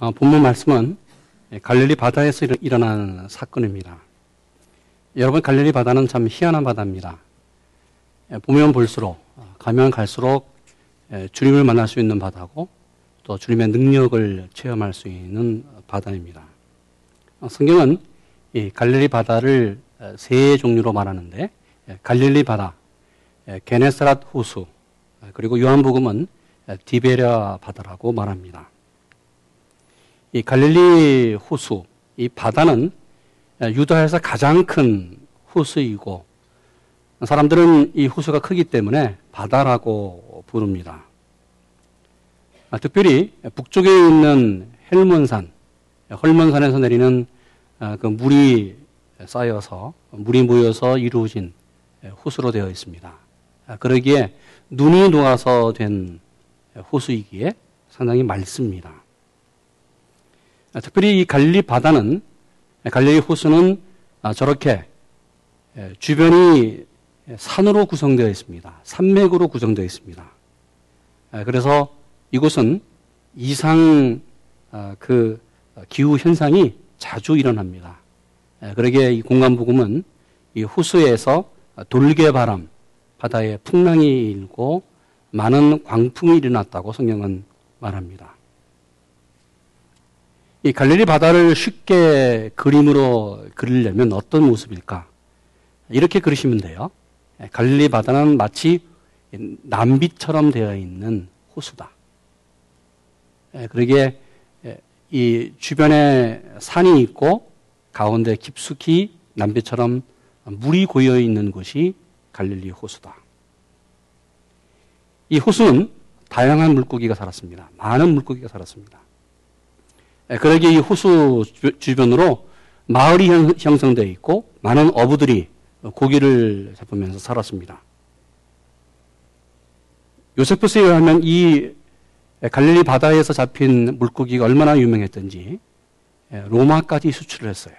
어, 본문 말씀은 갈릴리 바다에서 일어난 사건입니다. 여러분 갈릴리 바다는 참 희한한 바다입니다. 예, 보면 볼수록 어, 가면 갈수록 예, 주님을 만날 수 있는 바다고 또 주님의 능력을 체험할 수 있는 바다입니다. 어, 성경은 이 갈릴리 바다를 세 종류로 말하는데 예, 갈릴리 바다, 게네사랏 호수, 그리고 요한복음은 디베랴 바다라고 말합니다. 이 갈릴리 호수, 이 바다는 유다에서 가장 큰 호수이고 사람들은 이 호수가 크기 때문에 바다라고 부릅니다. 아, 특별히 북쪽에 있는 헬몬산, 헐몬산에서 내리는 아, 그 물이 쌓여서 물이 모여서 이루어진 호수로 되어 있습니다. 아, 그러기에 눈이 녹아서 된 호수이기에 상당히 맑습니다. 특별히 이 갈릴리 바다는 갈릴리 호수는 저렇게 주변이 산으로 구성되어 있습니다. 산맥으로 구성되어 있습니다. 그래서 이곳은 이상 그 기후 현상이 자주 일어납니다. 그러기에 이 공간 부금은 이 호수에서 돌개 바람, 바다에 풍랑이 일고 많은 광풍이 일어났다고 성경은 말합니다. 이 갈릴리 바다를 쉽게 그림으로 그리려면 어떤 모습일까? 이렇게 그리시면 돼요. 갈릴리 바다는 마치 남비처럼 되어 있는 호수다. 그러기에 이 주변에 산이 있고 가운데 깊숙이 남비처럼 물이 고여 있는 곳이 갈릴리 호수다. 이 호수는 다양한 물고기가 살았습니다. 많은 물고기가 살았습니다. 그러기에 이 호수 주변으로 마을이 형성되어 있고 많은 어부들이 고기를 잡으면서 살았습니다. 요세푸스에 의하면 이 갈릴리 바다에서 잡힌 물고기가 얼마나 유명했던지 로마까지 수출을 했어요.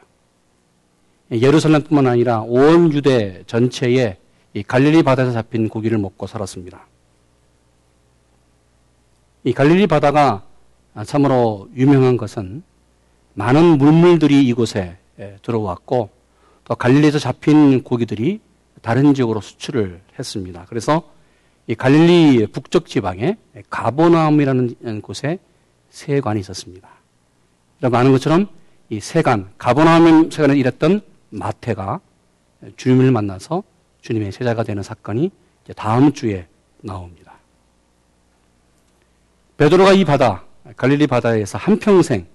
예루살렘뿐만 아니라 온 유대 전체에 이 갈릴리 바다에서 잡힌 고기를 먹고 살았습니다. 이 갈릴리 바다가 참으로 유명한 것은 많은 물물들이 이곳에 들어왔고 또 갈릴리에서 잡힌 고기들이 다른 지역으로 수출을 했습니다. 그래서 이 갈릴리 북쪽 지방에 가보나움이라는 곳에 세관이 있었습니다. 여러분 아는 것처럼 이 세관, 가보나움 세관에 일했던 마태가 주님을 만나서 주님의 제자가 되는 사건이 다음 주에 나옵니다. 베드로가 이 바다, 갈릴리 바다에서 한평생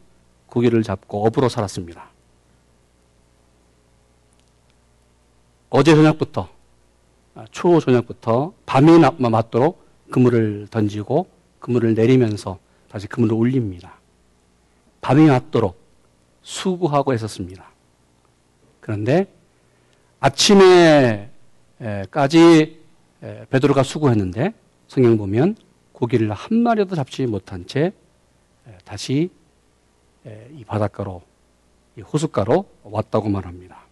고기를 잡고 어부로 살았습니다. 어제 저녁부터, 아, 초 저녁부터 밤이 맞도록 그물을 던지고 그물을 내리면서 다시 그물을 올립니다. 밤이 맞도록 수고하고 했었습니다. 그런데 아침에까지 베드로가 수고했는데 성경 보면 고기를 한 마리도 잡지 못한 채 다시 이 바닷가로 이 호숫가로 왔다고 말합니다.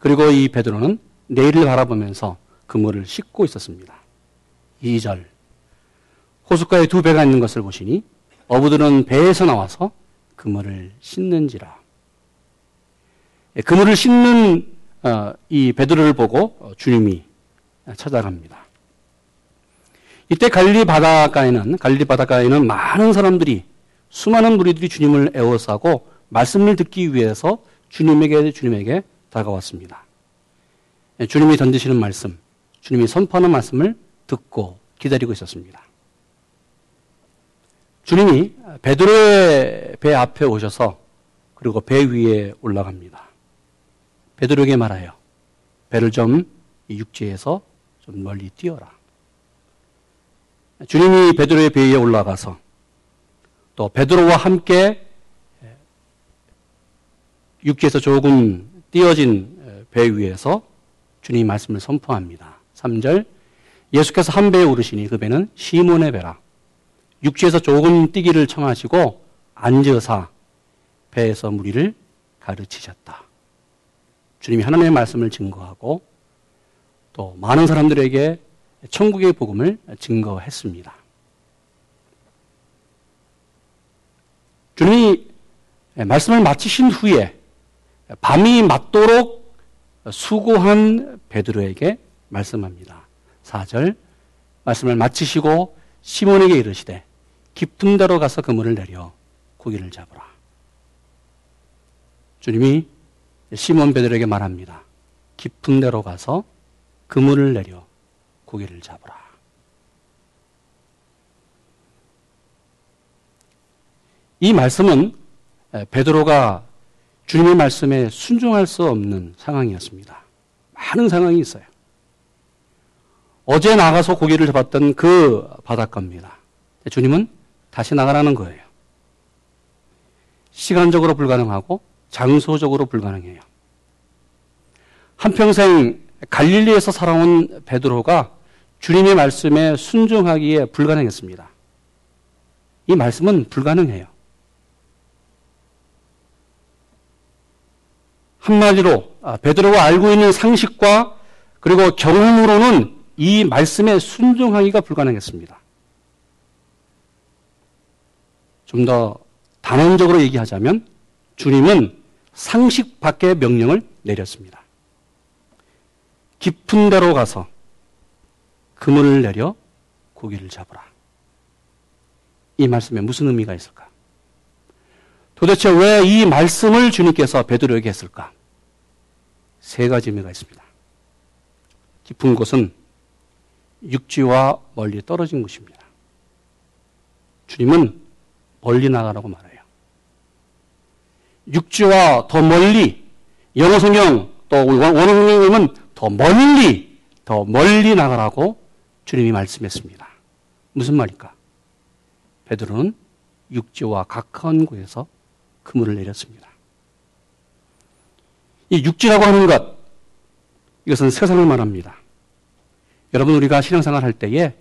그리고 이 베드로는 내일을 바라보면서 그물을 씻고 있었습니다. 2절 호숫가에 두 배가 있는 것을 보시니 어부들은 배에서 나와서 그물을 씻는지라. 그물을 씻는 어, 이 베드로를 보고 주님이 찾아갑니다. 이때 갈릴리 바닷가에는 갈릴리 바닷가에는 많은 사람들이 수많은 무리들이 주님을 애워싸고 말씀을 듣기 위해서 주님에게 주님에게 다가왔습니다. 예, 주님이 던지시는 말씀, 주님이 선포하는 말씀을 듣고 기다리고 있었습니다. 주님이 베드로의 배 앞에 오셔서 그리고 배 위에 올라갑니다. 베드로에게 말하여 배를 좀 육지에서 좀 멀리 뛰어라. 주님이 베드로의 배 위에 올라가서 또 베드로와 함께 육지에서 조금 띄어진 배 위에서 주님 말씀을 선포합니다. 3절 예수께서 한 배에 오르시니 그 배는 시몬의 배라. 육지에서 조금 뛰기를 청하시고 앉으사 배에서 무리를 가르치셨다. 주님이 하나님의 말씀을 증거하고 또 많은 사람들에게 천국의 복음을 증거했습니다. 주님이 말씀을 마치신 후에 밤이 맞도록 수고한 베드로에게 말씀합니다. 4절 말씀을 마치시고 시몬에게 이르시되 깊은 데로 가서 그물을 내려 고기를 잡으라. 주님이 시몬 베드로에게 말합니다. 깊은 데로 가서 그물을 내려 고기를 잡으라. 이 말씀은 베드로가 주님의 말씀에 순종할 수 없는 상황이었습니다. 많은 상황이 있어요. 어제 나가서 고기를 잡았던 그 바닷가입니다. 주님은 다시 나가라는 거예요. 시간적으로 불가능하고 장소적으로 불가능해요. 한평생 갈릴리에서 살아온 베드로가 주님의 말씀에 순종하기에 불가능했습니다. 이 말씀은 불가능해요. 한마디로 아, 베드로가 알고 있는 상식과 그리고 경험으로는 이 말씀에 순종하기가 불가능했습니다. 좀 더 단언적으로 얘기하자면 주님은 상식 밖의 명령을 내렸습니다. 깊은 데로 가서 그물을 내려 고기를 잡으라. 이 말씀에 무슨 의미가 있을까? 도대체 왜 이 말씀을 주님께서 베드로에게 했을까? 세 가지 의미가 있습니다. 깊은 곳은 육지와 멀리 떨어진 곳입니다. 주님은 멀리 나가라고 말해요. 육지와 더 멀리, 영어 성경 또 원어 성경은 더 멀리, 더 멀리 나가라고 주님이 말씀했습니다. 무슨 말일까? 베드로는 육지와 가까운 곳에서 그물을 내렸습니다. 이 육지라고 하는 것, 이것은 세상을 말합니다. 여러분, 우리가 신앙생활 할 때에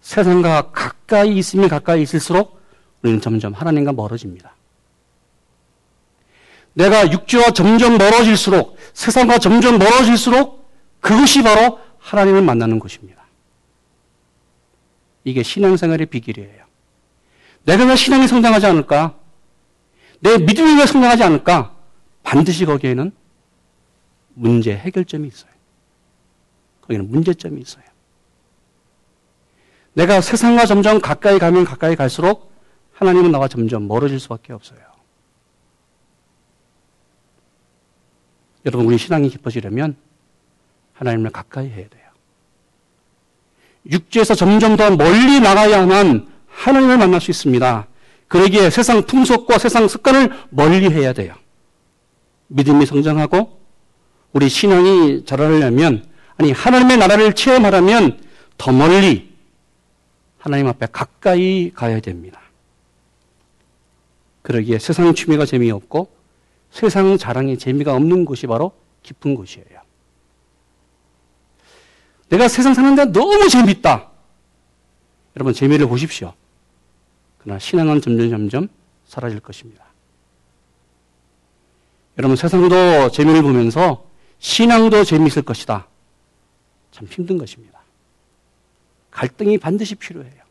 세상과 가까이 있으면 가까이 있을수록 우리는 점점 하나님과 멀어집니다. 내가 육지와 점점 멀어질수록, 세상과 점점 멀어질수록 그것이 바로 하나님을 만나는 것입니다. 이게 신앙생활의 비결이에요. 내가 왜 신앙이 성장하지 않을까? 내 믿음이 왜 성장하지 않을까? 반드시 거기에는 문제 해결점이 있어요. 거기는 문제점이 있어요. 내가 세상과 점점 가까이 가면 가까이 갈수록 하나님은 나와 점점 멀어질 수밖에 없어요. 여러분, 우리 신앙이 깊어지려면 하나님을 가까이 해야 돼요. 육지에서 점점 더 멀리 나가야만 하나님을 만날 수 있습니다. 그러기에 세상 풍속과 세상 습관을 멀리 해야 돼요. 믿음이 성장하고 우리 신앙이 자라려면 아니 하나님의 나라를 체험하려면 더 멀리 하나님 앞에 가까이 가야 됩니다. 그러기에 세상 취미가 재미없고 세상 자랑이 재미가 없는 곳이 바로 깊은 곳이에요. 내가 세상 사는 데 너무 재밌다. 여러분 재미를 보십시오. 그러나 신앙은 점점 점점 사라질 것입니다. 여러분 세상도 재미를 보면서 신앙도 재미있을 것이다. 참 힘든 것입니다. 갈등이 반드시 필요해요.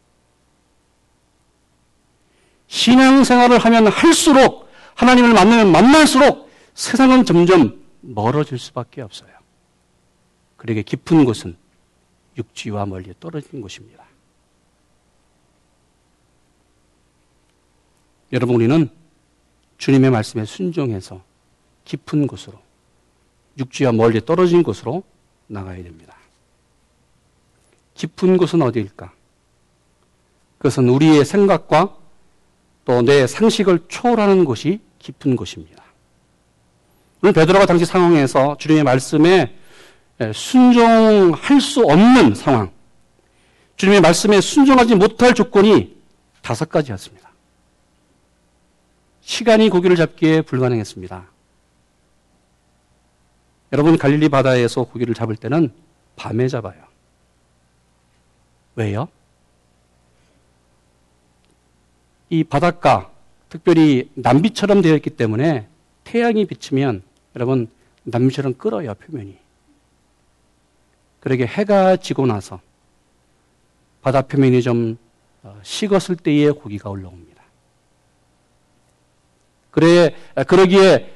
신앙생활을 하면 할수록 하나님을 만나면 만날수록 세상은 점점 멀어질 수밖에 없어요. 그러게 깊은 곳은 육지와 멀리 떨어진 곳입니다. 여러분 우리는 주님의 말씀에 순종해서 깊은 곳으로 육지와 멀리 떨어진 곳으로 나가야 됩니다. 깊은 곳은 어디일까? 그것은 우리의 생각과 또 내 상식을 초월하는 곳이 깊은 곳입니다. 오늘 베드로가 당시 상황에서 주님의 말씀에 순종할 수 없는 상황, 주님의 말씀에 순종하지 못할 조건이 다섯 가지였습니다. 시간이 고기를 잡기에 불가능했습니다. 여러분 갈릴리 바다에서 고기를 잡을 때는 밤에 잡아요. 왜요? 이 바닷가, 특별히 남비처럼 되어 있기 때문에 태양이 비치면 여러분 남비처럼 끓어요, 표면이. 그러게 해가 지고 나서 바다 표면이 좀 어, 식었을 때에 고기가 올라옵니다. 그래 그러기에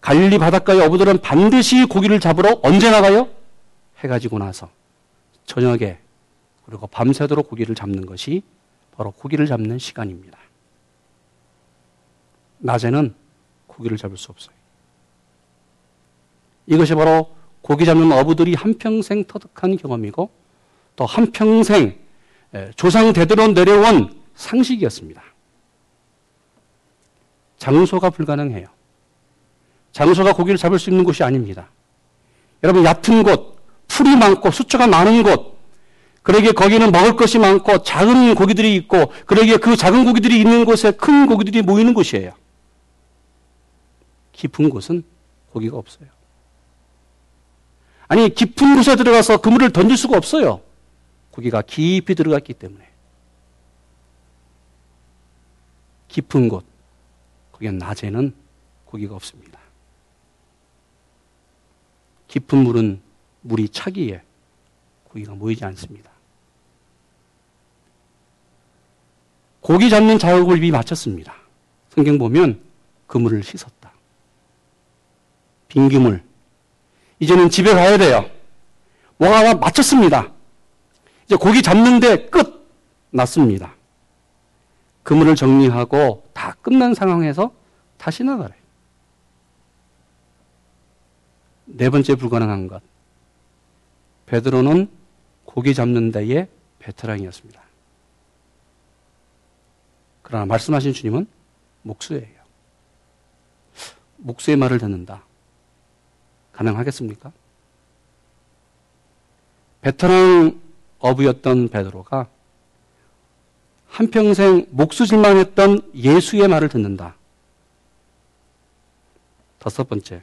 갈릴리 바닷가의 어부들은 반드시 고기를 잡으러 언제 나가요? 해가 지고 나서 저녁에 그리고 밤새도록 고기를 잡는 것이 바로 고기를 잡는 시간입니다. 낮에는 고기를 잡을 수 없어요. 이것이 바로 고기 잡는 어부들이 한평생 터득한 경험이고 또 한평생 조상 대대로 내려온 상식이었습니다. 장소가 불가능해요. 장소가 고기를 잡을 수 있는 곳이 아닙니다. 여러분, 얕은 곳, 풀이 많고 숫자가 많은 곳, 그러기에 거기는 먹을 것이 많고 작은 고기들이 있고, 그러기에 그 작은 고기들이 있는 곳에 큰 고기들이 모이는 곳이에요. 깊은 곳은 고기가 없어요. 아니, 깊은 곳에 들어가서 그물을 던질 수가 없어요. 고기가 깊이 들어갔기 때문에. 깊은 곳, 거기는 낮에는 고기가 없습니다. 깊은 물은 물이 차기에 고기가 모이지 않습니다. 고기 잡는 작업을 이미 마쳤습니다. 성경 보면 그물을 씻었다. 빈 그물. 이제는 집에 가야 돼요. 뭐가 마쳤습니다. 이제 고기 잡는데 끝 났습니다. 그물을 정리하고 다 끝난 상황에서 다시 나가래. 네 번째 불가능한 것. 베드로는 고기 잡는 데에 베테랑이었습니다. 그러나 말씀하신 주님은 목수예요. 목수의 말을 듣는다. 가능하겠습니까? 베테랑 어부였던 베드로가 한평생 목수질만 했던 예수의 말을 듣는다. 다섯 번째.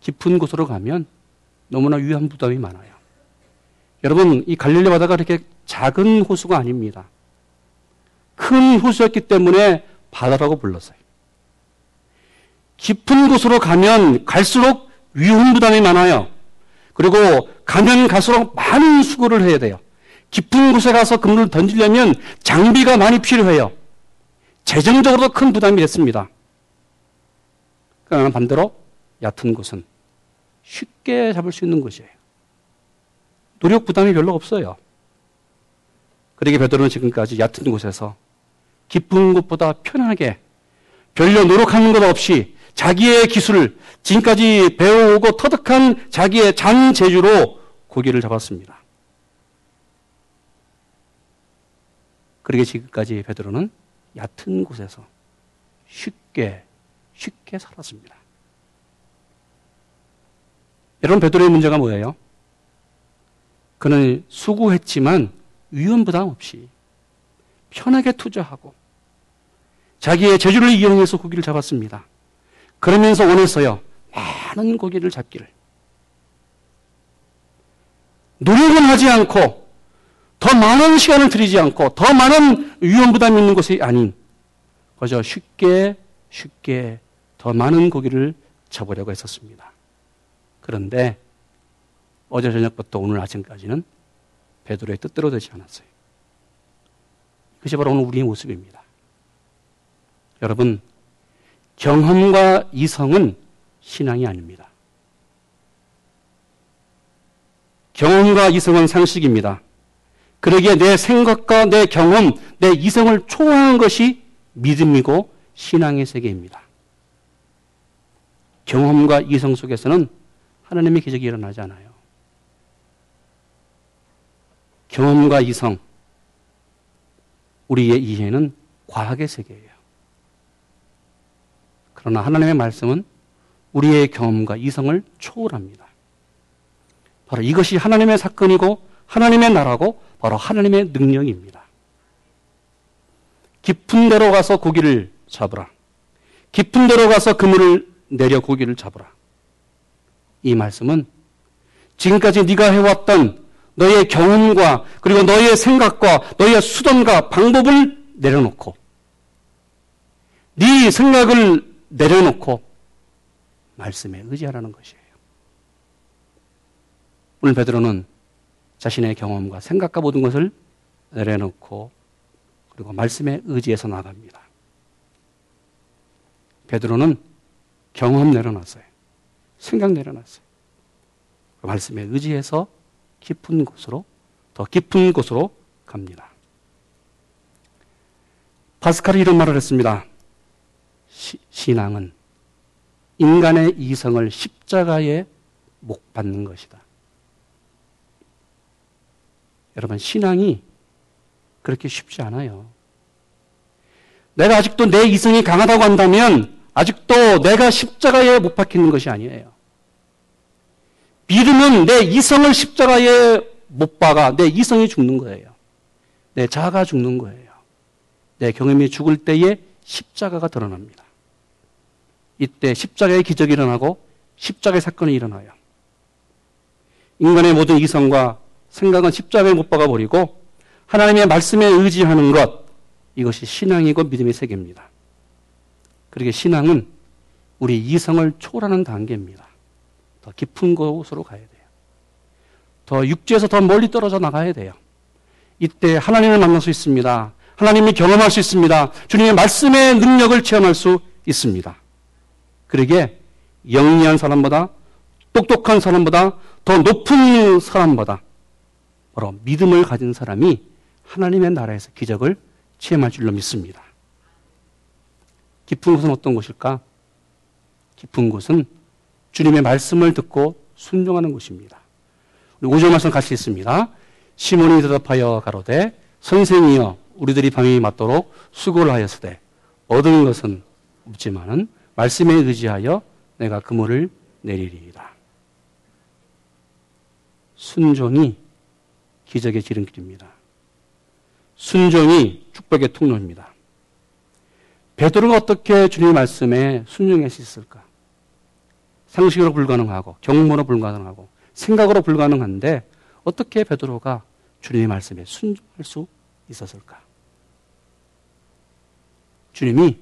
깊은 곳으로 가면 너무나 위험 부담이 많아요. 여러분, 이 갈릴리 바다가 그렇게 작은 호수가 아닙니다. 큰 호수였기 때문에 바다라고 불렀어요. 깊은 곳으로 가면 갈수록 위험 부담이 많아요. 그리고 가면 갈수록 많은 수고를 해야 돼요. 깊은 곳에 가서 그물을 던지려면 장비가 많이 필요해요. 재정적으로도 큰 부담이 됐습니다. 그러나 반대로 얕은 곳은 쉽게 잡을 수 있는 곳이에요. 노력 부담이 별로 없어요. 그러게 베드로는 지금까지 얕은 곳에서 깊은 곳보다 편하게 별로 노력하는 것 없이 자기의 기술을 지금까지 배워오고 터득한 자기의 장 재주로 고기를 잡았습니다. 그러게 지금까지 베드로는 얕은 곳에서 쉽게 쉽게 살았습니다. 여러분 베드로의 문제가 뭐예요? 그는 수고했지만 위험 부담 없이 편하게 투자하고 자기의 재주를 이용해서 고기를 잡았습니다. 그러면서 원했어요. 많은 고기를 잡기를. 노력은 하지 않고 더 많은 시간을 들이지 않고 더 많은 위험 부담이 있는 것이 아닌 그저 쉽게 쉽게 더 많은 고기를 잡으려고 했었습니다. 그런데 어제 저녁부터 오늘 아침까지는 베드로의 뜻대로 되지 않았어요. 그것이 바로 오늘 우리의 모습입니다. 여러분, 경험과 이성은 신앙이 아닙니다. 경험과 이성은 상식입니다. 그러기에 내 생각과 내 경험, 내 이성을 초월하는 것이 믿음이고 신앙의 세계입니다. 경험과 이성 속에서는 하나님의 기적이 일어나지 않아요. 경험과 이성, 우리의 이해는 과학의 세계예요. 그러나 하나님의 말씀은 우리의 경험과 이성을 초월합니다. 바로 이것이 하나님의 사건이고 하나님의 나라고 바로 하나님의 능력입니다. 깊은 데로 가서 고기를 잡으라. 깊은 데로 가서 그물을 내려 고기를 잡으라. 이 말씀은 지금까지 네가 해왔던 너의 경험과 그리고 너의 생각과 너의 수단과 방법을 내려놓고 네 생각을 내려놓고 말씀에 의지하라는 것이에요. 오늘 베드로는 자신의 경험과 생각과 모든 것을 내려놓고 그리고 말씀에 의지해서 나갑니다. 베드로는 경험 내려놨어요. 생각 내려놨어요. 그 말씀에 의지해서 깊은 곳으로 더 깊은 곳으로 갑니다. 파스칼이 이런 말을 했습니다. 시, 신앙은 인간의 이성을 십자가에 못 받는 것이다. 여러분, 신앙이 그렇게 쉽지 않아요. 내가 아직도 내 이성이 강하다고 한다면 아직도 내가 십자가에 못 박히는 것이 아니에요. 믿음은 내 이성을 십자가에 못 박아 내 이성이 죽는 거예요. 내 자아가 죽는 거예요. 내 경험이 죽을 때에 십자가가 드러납니다. 이때 십자가의 기적이 일어나고 십자가의 사건이 일어나요. 인간의 모든 이성과 생각은 십자가에 못 박아 버리고 하나님의 말씀에 의지하는 것 이것이 신앙이고 믿음의 세계입니다. 그러게 신앙은 우리 이성을 초월하는 단계입니다. 더 깊은 곳으로 가야 돼요. 더 육지에서 더 멀리 떨어져 나가야 돼요. 이때 하나님을 만날 수 있습니다. 하나님이 경험할 수 있습니다. 주님의 말씀의 능력을 체험할 수 있습니다. 그러게 영리한 사람보다 똑똑한 사람보다 더 높은 사람보다 바로 믿음을 가진 사람이 하나님의 나라에서 기적을 체험할 줄로 믿습니다. 깊은 곳은 어떤 곳일까? 깊은 곳은 주님의 말씀을 듣고 순종하는 곳입니다. 우리 5절 말씀 같이 있습니다. 시몬이 대답하여 가로되 선생이여 우리들이 밤이 맞도록 수고를 하였으되 얻은 것은 없지만은 말씀에 의지하여 내가 그물을 내리리이다. 순종이 기적의 지름길입니다. 순종이 축복의 통로입니다. 베드로가 어떻게 주님의 말씀에 순종할 수 있을까? 상식으로 불가능하고 경험으로 불가능하고 생각으로 불가능한데 어떻게 베드로가 주님의 말씀에 순종할 수 있었을까? 주님이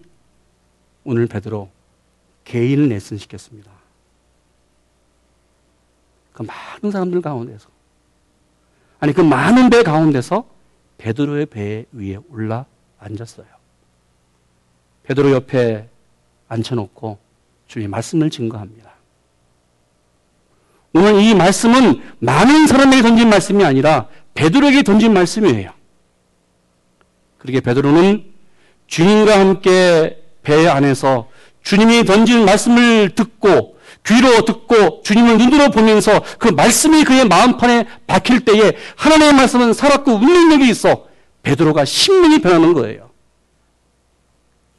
오늘 베드로 개인을 내선시켰습니다. 그 많은 사람들 가운데서 아니 그 많은 배 가운데서 베드로의 배 위에 올라 앉았어요. 베드로 옆에 앉혀놓고 주의 말씀을 증거합니다. 오늘 이 말씀은 많은 사람에게 던진 말씀이 아니라 베드로에게 던진 말씀이에요. 그렇게 베드로는 주님과 함께 배 안에서 주님이 던진 말씀을 듣고 귀로 듣고 주님을 눈으로 보면서 그 말씀이 그의 마음판에 박힐 때에 하나님의 말씀은 살았고 운명력이 있어 베드로가 신명이 변하는 거예요.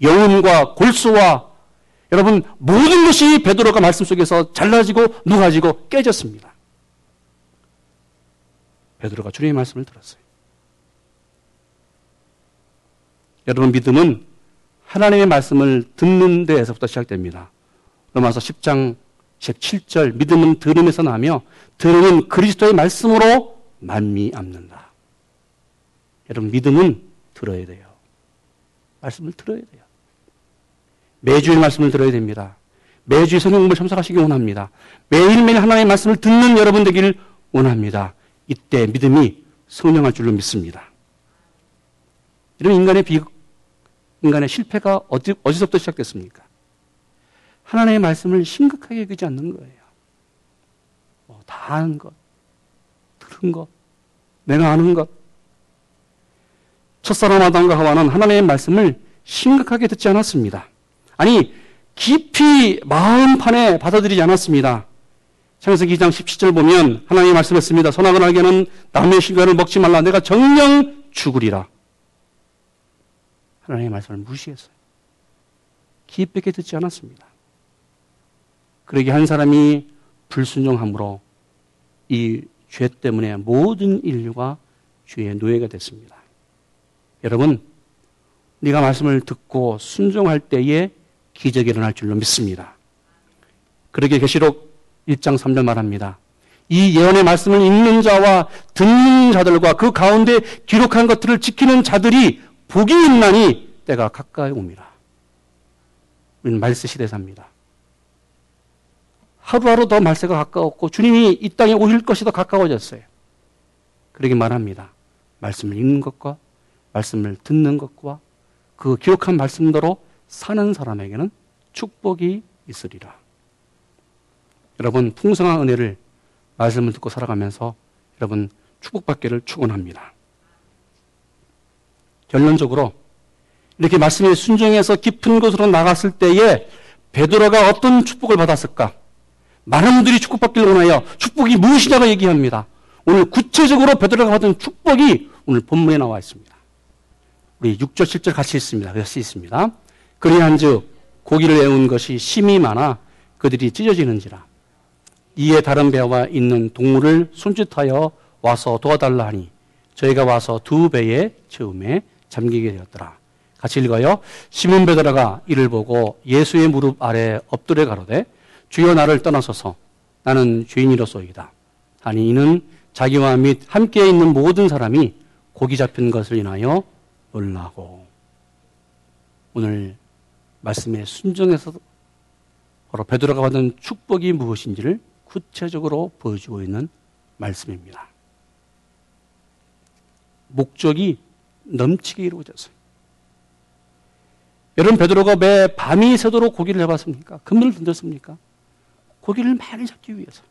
영혼과 골수와 여러분 모든 것이 베드로가 말씀 속에서 잘라지고 누가지고 깨졌습니다. 베드로가 주님의 말씀을 들었어요. 여러분 믿음은 하나님의 말씀을 듣는 데에서부터 시작됩니다. 로마서 10장 7절 믿음은 들음에서 나며 들음은 그리스도의 말씀으로 만미암는다. 여러분 믿음은 들어야 돼요. 말씀을 들어야 돼요. 매주일 말씀을 들어야 됩니다. 매주 성경 공부를 참석하시기 원합니다. 매일매일 하나님의 말씀을 듣는 여러분 되기를 원합니다. 이때 믿음이 성령할 줄로 믿습니다. 이런 인간의 비, 인간의 실패가 어디, 어디서부터 시작됐습니까? 하나님의 말씀을 심각하게 여기지 않는 거예요. 뭐, 다 아는 것, 들은 것, 내가 아는 것. 첫사람 아담과 하와는 하나님의 말씀을 심각하게 듣지 않았습니다. 아니, 깊이 마음판에 받아들이지 않았습니다. 창세기 2장 17절 보면 하나님이 말씀했습니다. 선악을 알게는 남의 실과를 먹지 말라. 내가 정령 죽으리라. 하나님의 말씀을 무시했어요. 있게 듣지 않았습니다. 그러게 한 사람이 불순종함으로 이 죄 때문에 모든 인류가 죄의 노예가 됐습니다. 여러분, 네가 말씀을 듣고 순종할 때에 기적이 일어날 줄로 믿습니다. 그러게 계시록 1장 3절 말합니다. 이 예언의 말씀을 읽는 자와 듣는 자들과 그 가운데 기록한 것들을 지키는 자들이 복이 있나니 때가 가까이 옵니다. 우리는 말세 시대 삽니다. 하루하루 더 말세가 가까웠고 주님이 이 땅에 오실 것이 더 가까워졌어요. 그러게 말합니다. 말씀을 읽는 것과 말씀을 듣는 것과 그 기록한 말씀대로 사는 사람에게는 축복이 있으리라. 여러분 풍성한 은혜를 말씀을 듣고 살아가면서 여러분 축복받기를 축원합니다. 결론적으로 이렇게 말씀에 순종해서 깊은 곳으로 나갔을 때에 베드로가 어떤 축복을 받았을까? 많은 분들이 축복받기를 원하여 축복이 무엇이냐고 얘기합니다. 오늘 구체적으로 베드로가 받은 축복이 오늘 본문에 나와 있습니다. 우리 6절, 7절 같이 있습니다. 그래서 있습니다. 그리한즉 고기를 애운 것이 심이 많아 그들이 찢어지는지라. 이에 다른 배와 있는 동물을 손짓하여 와서 도와달라 하니 저희가 와서 두 배의 채움에 잠기게 되었더라. 같이 읽어요. 시몬 베드로가 이를 보고 예수의 무릎 아래 엎드려 가로되 주여 나를 떠나소서 나는 죄인이로소이다. 아니 이는 자기와 및 함께 있는 모든 사람이 고기 잡힌 것을 인하여 놀라고 오늘 말씀에 순종해서 바로 베드로가 받은 축복이 무엇인지를 구체적으로 보여주고 있는 말씀입니다. 목적이 넘치게 이루어졌어요. 여러분 베드로가 매 밤이 새도록 고기를 해봤습니까? 금을 던졌습니까? 고기를 많이 잡기 위해서.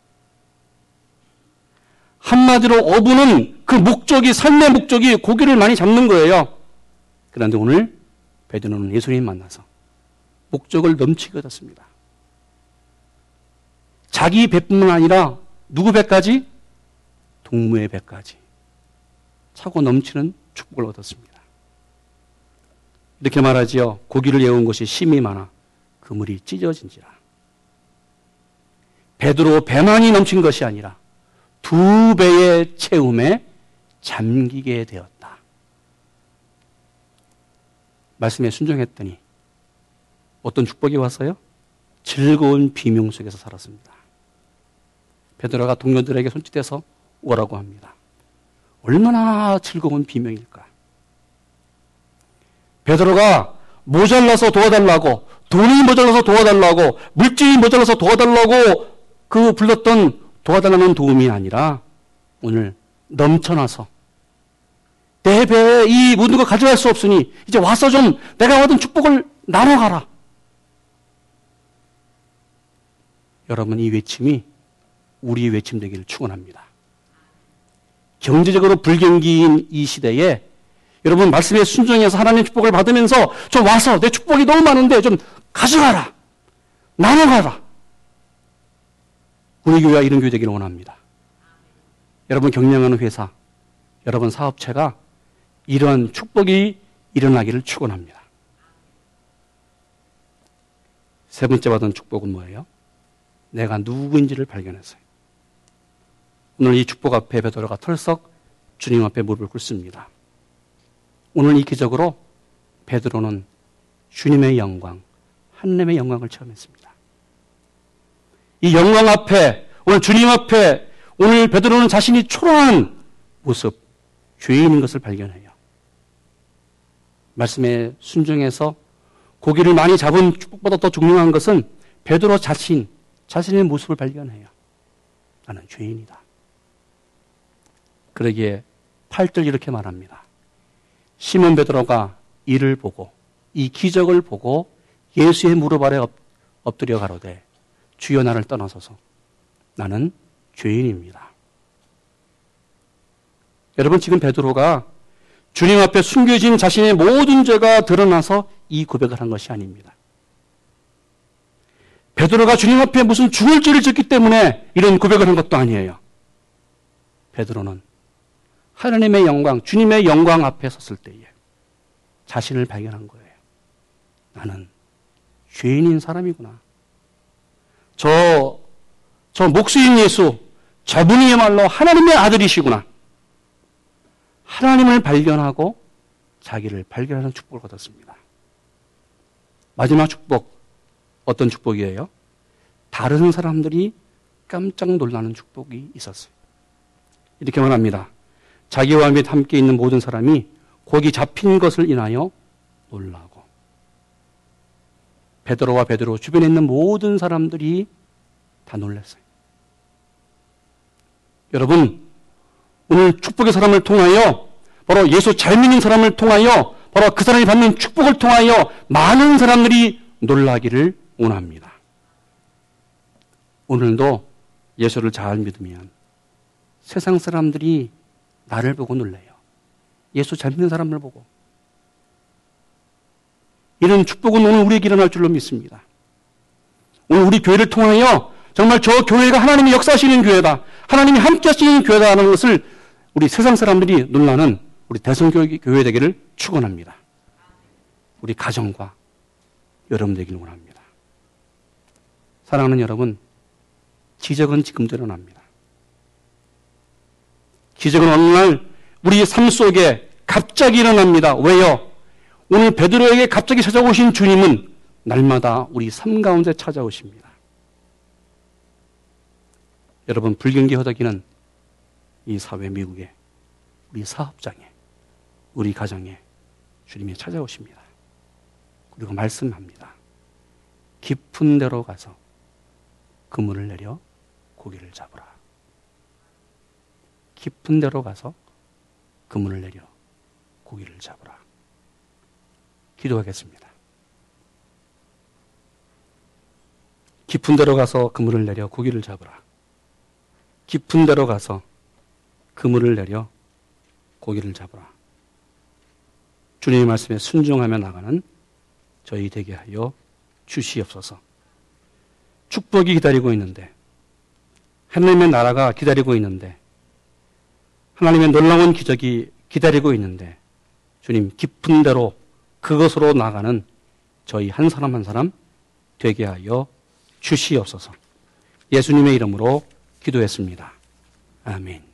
한마디로 어부는 그 목적이 삶의 목적이 고기를 많이 잡는 거예요. 그런데 오늘 베드로는 예수님 만나서 목적을 넘치게 얻었습니다. 자기 배뿐만 아니라 누구 배까지? 동무의 배까지 차고 넘치는 축복을 얻었습니다. 이렇게 말하지요. 고기를 예운 것이 심이 많아 그물이 찢어진지라. 베드로 배만이 넘친 것이 아니라 두 배의 채움에 잠기게 되었다. 말씀에 순종했더니 어떤 축복이 왔어요? 즐거운 비명 속에서 살았습니다. 베드로가 동료들에게 손짓해서 오라고 합니다. 얼마나 즐거운 비명일까? 베드로가 모자라서 도와달라고, 돈이 모자라서 도와달라고, 물질이 모자라서 도와달라고 그 불렀던 도와달라는 도움이 아니라 오늘 넘쳐나서 내 배에 이 모든 걸 가져갈 수 없으니 이제 와서 좀 내가 얻은 축복을 나눠가라. 여러분 이 외침이 우리의 외침 되기를 축원합니다. 경제적으로 불경기인 이 시대에 여러분 말씀에 순종해서 하나님의 축복을 받으면서 좀 와서 내 축복이 너무 많은데 좀 가져가라. 나눠가라. 우리 교회가 이런 교회 되기를 원합니다. 여러분 경영하는 회사, 여러분 사업체가 이러한 축복이 일어나기를 축원합니다. 세 번째 받은 축복은 뭐예요? 내가 누구인지를 발견했어요. 오늘 이 축복 앞에 베드로가 털썩 주님 앞에 무릎을 꿇습니다. 오늘 이 기적으로 베드로는 주님의 영광, 하나님의 영광을 체험했습니다. 이 영광 앞에 오늘 주님 앞에 오늘 베드로는 자신이 초라한 모습, 죄인인 것을 발견해요. 말씀에 순종해서 고기를 많이 잡은 축복보다 더 중요한 것은 베드로 자신, 자신의 모습을 발견해요. 나는 죄인이다. 그러기에 8절 이렇게 말합니다. 시몬 베드로가 이를 보고 이 기적을 보고 예수의 무릎 아래 엎드려 가로되 주여 나를 떠나소서 나는 죄인입니다. 여러분 지금 베드로가 주님 앞에 숨겨진 자신의 모든 죄가 드러나서 이 고백을 한 것이 아닙니다. 베드로가 주님 앞에 무슨 죽을 죄를 졌기 때문에 이런 고백을 한 것도 아니에요. 베드로는 하나님의 영광, 주님의 영광 앞에 섰을 때에 자신을 발견한 거예요. 나는 죄인인 사람이구나. 저, 저 목수인 예수, 저분이야말로 하나님의 아들이시구나. 하나님을 발견하고 자기를 발견하는 축복을 얻었습니다. 마지막 축복, 어떤 축복이에요? 다른 사람들이 깜짝 놀라는 축복이 있었어요. 이렇게 말합니다. 자기와 및 함께 있는 모든 사람이 고기 잡힌 것을 인하여 놀라고. 베드로와 베드로 주변에 있는 모든 사람들이 다 놀랐어요. 여러분, 오늘 축복의 사람을 통하여 바로 예수 잘 믿는 사람을 통하여 바로 그 사람이 받는 축복을 통하여 많은 사람들이 놀라기를 원합니다. 오늘도 예수를 잘 믿으면 세상 사람들이 나를 보고 놀래요. 예수 잘 믿는 사람을 보고. 이런 축복은 오늘 우리에게 일어날 줄로 믿습니다. 오늘 우리 교회를 통하여 정말 저 교회가 하나님이 역사하시는 교회다. 하나님이 함께 하시는 교회다라는 것을 우리 세상 사람들이 놀라는 우리 대성교회 되기를 축원합니다. 우리 가정과 여러분 되기를 원합니다. 사랑하는 여러분, 기적은 지금도 일어납니다. 기적은 어느 날 우리 삶 속에 갑자기 일어납니다. 왜요? 오늘 베드로에게 갑자기 찾아오신 주님은 날마다 우리 삶 가운데 찾아오십니다. 여러분, 불경기 허덕이는 이 사회 미국에, 우리 사업장에, 우리 가정에 주님이 찾아오십니다. 그리고 말씀합니다. 깊은 데로 가서 그물을 내려 고기를 잡으라. 깊은 데로 가서 그물을 내려 고기를 잡으라. 기도하겠습니다. 깊은 데로 가서 그물을 내려 고기를 잡으라. 깊은 데로 가서 그물을 내려 고기를 잡으라. 주님의 말씀에 순종하며 나가는 저희 되게 하여 주시옵소서. 축복이 기다리고 있는데, 하나님의 나라가 기다리고 있는데, 하나님의 놀라운 기적이 기다리고 있는데, 주님 깊은 대로 그것으로 나가는 저희 한 사람 한 사람 되게 하여 주시옵소서. 예수님의 이름으로 기도했습니다. 아멘.